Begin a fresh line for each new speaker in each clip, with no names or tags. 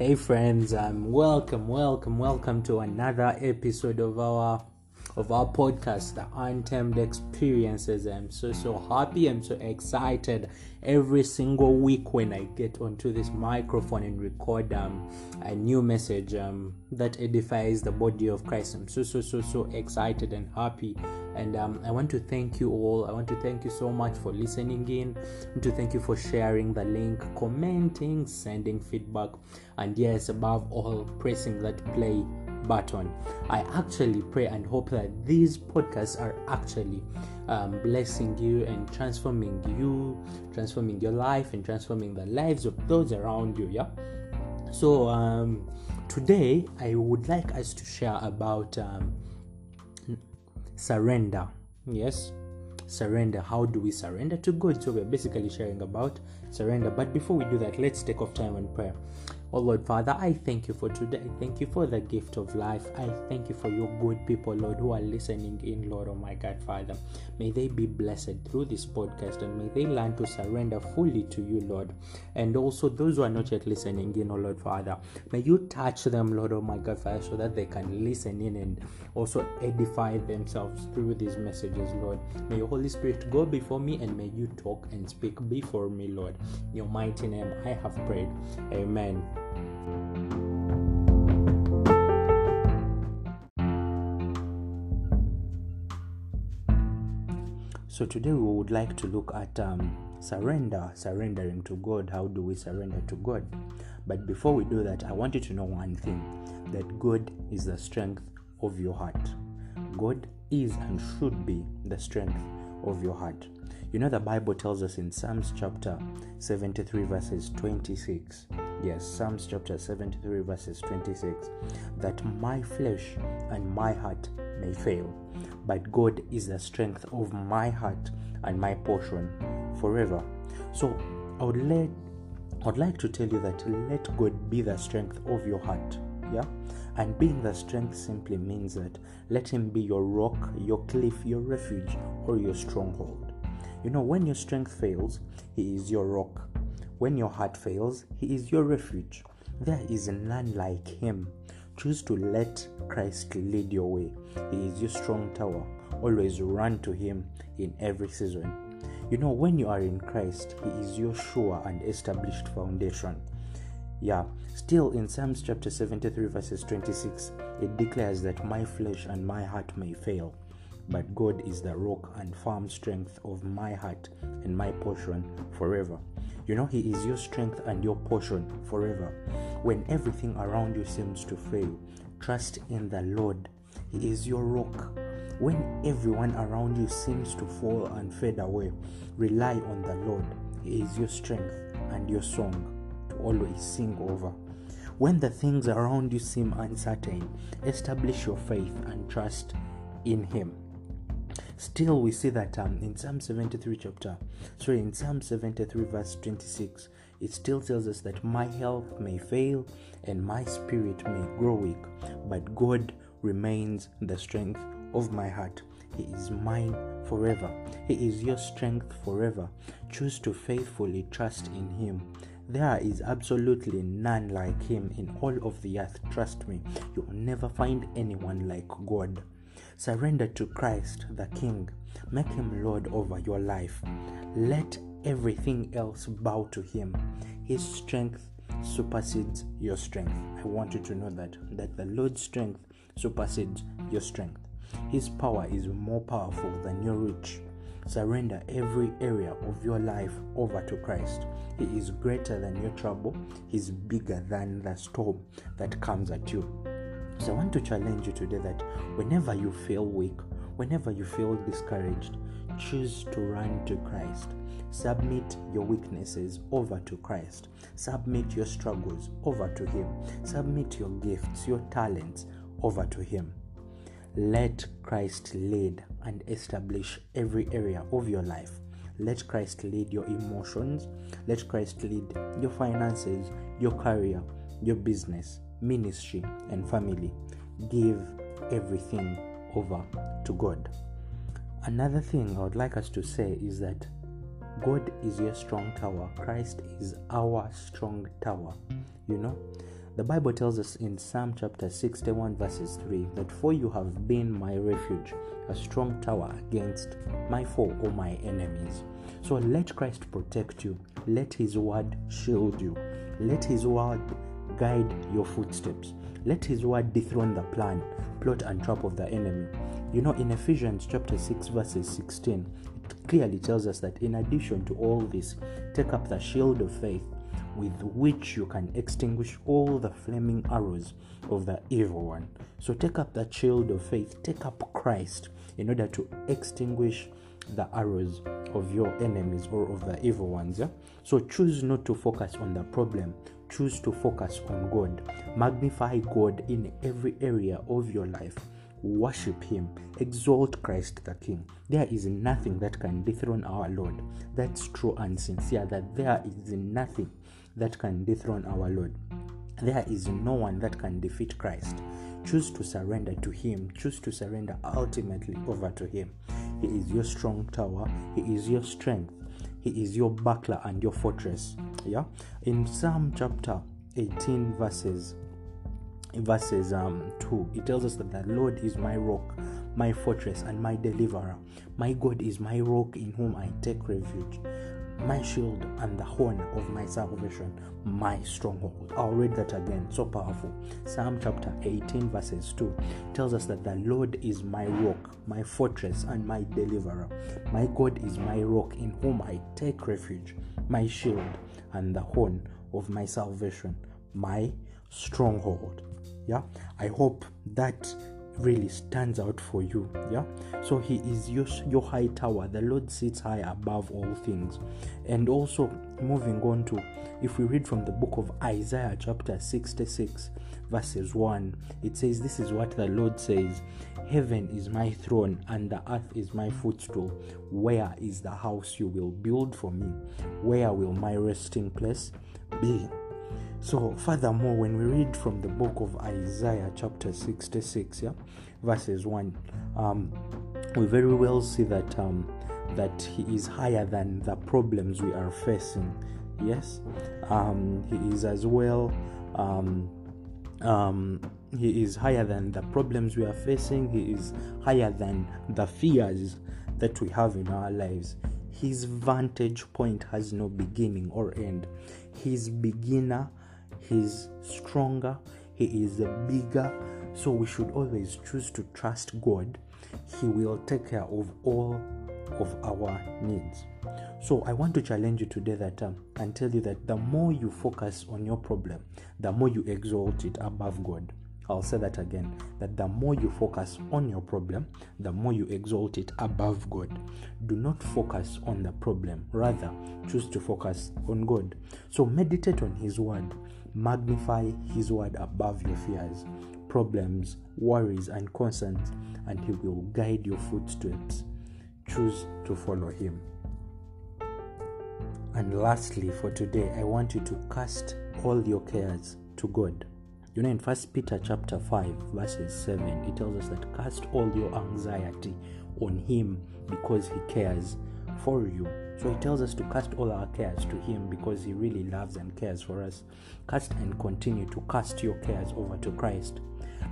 Hey friends, um, welcome, welcome, welcome to another episode of our of our podcast, the Untamed Experiences. I'm so, so happy. I'm so excited every single week when I get onto this microphone and record um, a new message um, that edifies the body of Christ. I'm so, so, so, so excited and happy. And um, I want to thank you all. I want to thank you so much for listening in. And to thank you for sharing the link, commenting, sending feedback, and yes, above all, pressing that play button. I actually pray and hope that these podcasts are actually um, blessing you and transforming you, transforming your life, and transforming the lives of those around you. Yeah. So um, today I would like us to share about um, surrender. Yes, surrender. How do we surrender to God? So we're basically sharing about surrender. But before we do that, let's take off time and prayer. Oh Lord Father, I thank you for today. thank you for the gift of life. I thank you for your good people, Lord, who are listening in, Lord, oh my God, Father. May they be blessed through this podcast and may they learn to surrender fully to you, Lord. And also those who are not yet listening in, oh Lord Father, may you touch them, Lord, oh my God, Father, so that they can listen in and also edify themselves through these messages, Lord. May your Holy Spirit go before me and may you talk and speak before me, Lord. In your mighty name I have prayed. Amen. So today we would like to look at um, surrender, surrendering to God. How do we surrender to God? But before we do that, I want you to know one thing that God is the strength of your heart. God is and should be the strength of your heart. You know, the Bible tells us in Psalms chapter 73, verses 26. Yes, Psalms chapter 73, verses 26, that my flesh and my heart may fail, but God is the strength of my heart and my portion forever. So I would let I would like to tell you that let God be the strength of your heart. Yeah? And being the strength simply means that let him be your rock, your cliff, your refuge, or your stronghold. You know, when your strength fails, He is your rock. When your heart fails, He is your refuge. There is none like Him. Choose to let Christ lead your way. He is your strong tower. Always run to Him in every season. You know, when you are in Christ, He is your sure and established foundation. Yeah, still in Psalms chapter 73, verses 26, it declares that my flesh and my heart may fail but God is the rock and firm strength of my heart and my portion forever. You know, He is your strength and your portion forever. When everything around you seems to fail, trust in the Lord. He is your rock. When everyone around you seems to fall and fade away, rely on the Lord. He is your strength and your song to always sing over. When the things around you seem uncertain, establish your faith and trust in Him. Still, we see that um, in Psalm 73 chapter, sorry, in Psalm 73 verse 26, it still tells us that my health may fail and my spirit may grow weak, but God remains the strength of my heart. He is mine forever. He is your strength forever. Choose to faithfully trust in Him. There is absolutely none like Him in all of the earth. Trust me, you'll never find anyone like God. Surrender to Christ the King. Make him Lord over your life. Let everything else bow to him. His strength supersedes your strength. I want you to know that that the Lord's strength supersedes your strength. His power is more powerful than your reach. Surrender every area of your life over to Christ. He is greater than your trouble. He's bigger than the storm that comes at you. So I want to challenge you today that whenever you feel weak, whenever you feel discouraged, choose to run to Christ. Submit your weaknesses over to Christ. Submit your struggles over to Him. Submit your gifts, your talents over to Him. Let Christ lead and establish every area of your life. Let Christ lead your emotions. Let Christ lead your finances, your career, your business ministry, and family. Give everything over to God. Another thing I would like us to say is that God is your strong tower, Christ is our strong tower. You know, the Bible tells us in Psalm chapter 61, verses 3 that for you have been my refuge, a strong tower against my foe or my enemies. So let Christ protect you, let his word shield you, let his word guide your footsteps. Let his word dethrone the plan, plot, and trap of the enemy. You know, in Ephesians chapter 6, verses 16, it clearly tells us that in addition to all this, take up the shield of faith with which you can extinguish all the flaming arrows of the evil one. So take up that shield of faith, take up Christ in order to extinguish the arrows of your enemies or of the evil ones. Yeah? So choose not to focus on the problem, Choose to focus on God. Magnify God in every area of your life. Worship Him. Exalt Christ the King. There is nothing that can dethrone our Lord. That's true and sincere, that there is nothing that can dethrone our Lord. There is no one that can defeat Christ. Choose to surrender to Him. Choose to surrender ultimately over to Him. He is your strong tower, He is your strength. He is your buckler and your fortress. Yeah. In Psalm chapter 18, verses verses um 2 it tells us that the lord is my rock my fortress and my deliverer my god is my rock in whom i take refuge my shield and the horn of my salvation, my stronghold. I'll read that again, so powerful. Psalm chapter 18, verses 2 tells us that the Lord is my rock, my fortress, and my deliverer. My God is my rock in whom I take refuge, my shield and the horn of my salvation, my stronghold. Yeah, I hope that really stands out for you. Yeah. So he is your, your high tower. The Lord sits high above all things. And also, moving on to, if we read from the book of Isaiah, chapter 66, verses 1, it says, This is what the Lord says Heaven is my throne, and the earth is my footstool. Where is the house you will build for me? Where will my resting place be? So, furthermore, when we read from the book of Isaiah, chapter 66, yeah, verses 1, um, we very well see that um, that He is higher than the problems we are facing. Yes, um, He is as well. Um, um, he is higher than the problems we are facing. He is higher than the fears that we have in our lives. His vantage point has no beginning or end. His beginner He's stronger, He is bigger. So we should always choose to trust God. He will take care of all of our needs. So I want to challenge you today that um, and tell you that the more you focus on your problem, the more you exalt it above God. I'll say that again that the more you focus on your problem, the more you exalt it above God. Do not focus on the problem, rather, choose to focus on God. So meditate on His Word. Magnify His word above your fears, problems, worries, and concerns, and He will guide your footsteps. Choose to follow Him. And lastly, for today, I want you to cast all your cares to God. You know, in First Peter chapter 5, verses 7, it tells us that cast all your anxiety on Him because He cares for you. So he tells us to cast all our cares to him because he really loves and cares for us. Cast and continue to cast your cares over to Christ.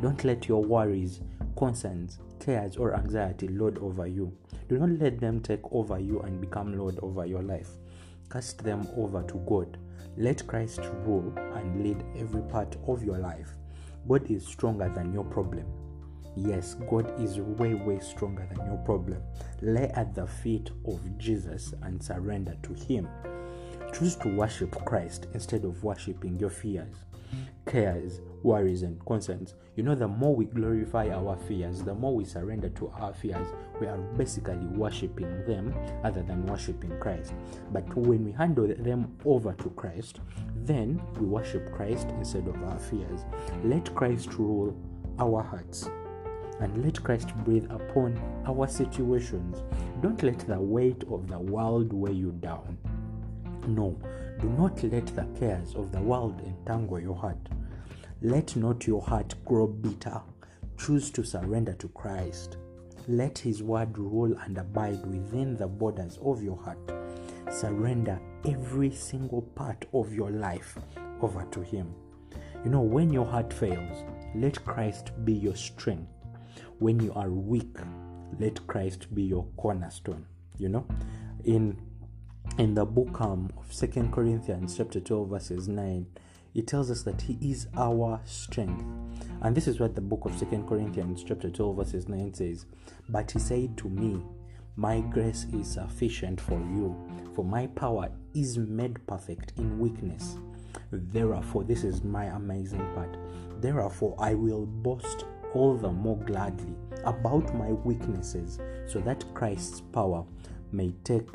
Don't let your worries, concerns, cares, or anxiety lord over you. Do not let them take over you and become lord over your life. Cast them over to God. Let Christ rule and lead every part of your life. God is stronger than your problem. Yes, God is way, way stronger than your problem. Lay at the feet of Jesus and surrender to Him. Choose to worship Christ instead of worshiping your fears, cares, worries, and concerns. You know, the more we glorify our fears, the more we surrender to our fears, we are basically worshiping them other than worshiping Christ. But when we handle them over to Christ, then we worship Christ instead of our fears. Let Christ rule our hearts and let Christ breathe upon our situations. Don't let the weight of the world weigh you down. No, do not let the cares of the world entangle your heart. Let not your heart grow bitter. Choose to surrender to Christ. Let His word rule and abide within the borders of your heart. Surrender every single part of your life over to Him. You know, when your heart fails, let Christ be your strength when you are weak let christ be your cornerstone you know in in the book um, of second corinthians chapter 12 verses 9 it tells us that he is our strength and this is what the book of second corinthians chapter 12 verses 9 says but he said to me my grace is sufficient for you for my power is made perfect in weakness therefore this is my amazing part therefore i will boast all the more gladly about my weaknesses so that Christ's power may take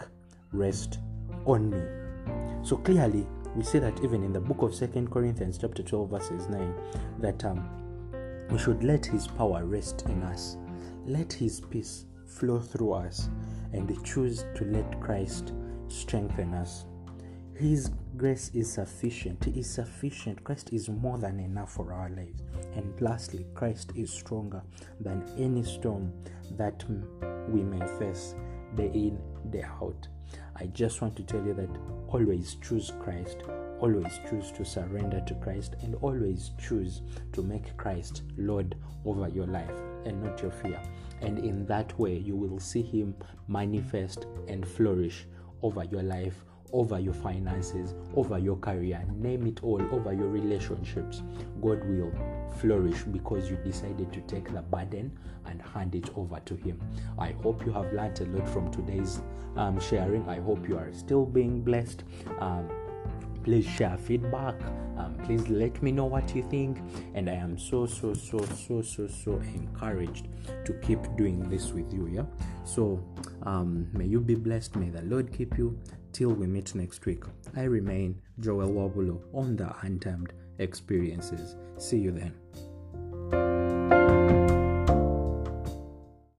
rest on me. So clearly, we see that even in the book of Second Corinthians, chapter 12, verses 9, that um, we should let His power rest in us, let His peace flow through us, and choose to let Christ strengthen us. His grace is sufficient. He is sufficient. Christ is more than enough for our lives. And lastly, Christ is stronger than any storm that we may face day in, day out. I just want to tell you that always choose Christ, always choose to surrender to Christ, and always choose to make Christ Lord over your life and not your fear. And in that way, you will see Him manifest and flourish over your life over your finances, over your career, name it all, over your relationships. God will flourish because you decided to take the burden and hand it over to Him. I hope you have learned a lot from today's um, sharing. I hope you are still being blessed. Um, please share feedback um, please let me know what you think and i am so so so so so so encouraged to keep doing this with you yeah so um, may you be blessed may the lord keep you until we meet next week, I remain Joel Wabulo on the Untamed Experiences. See you then.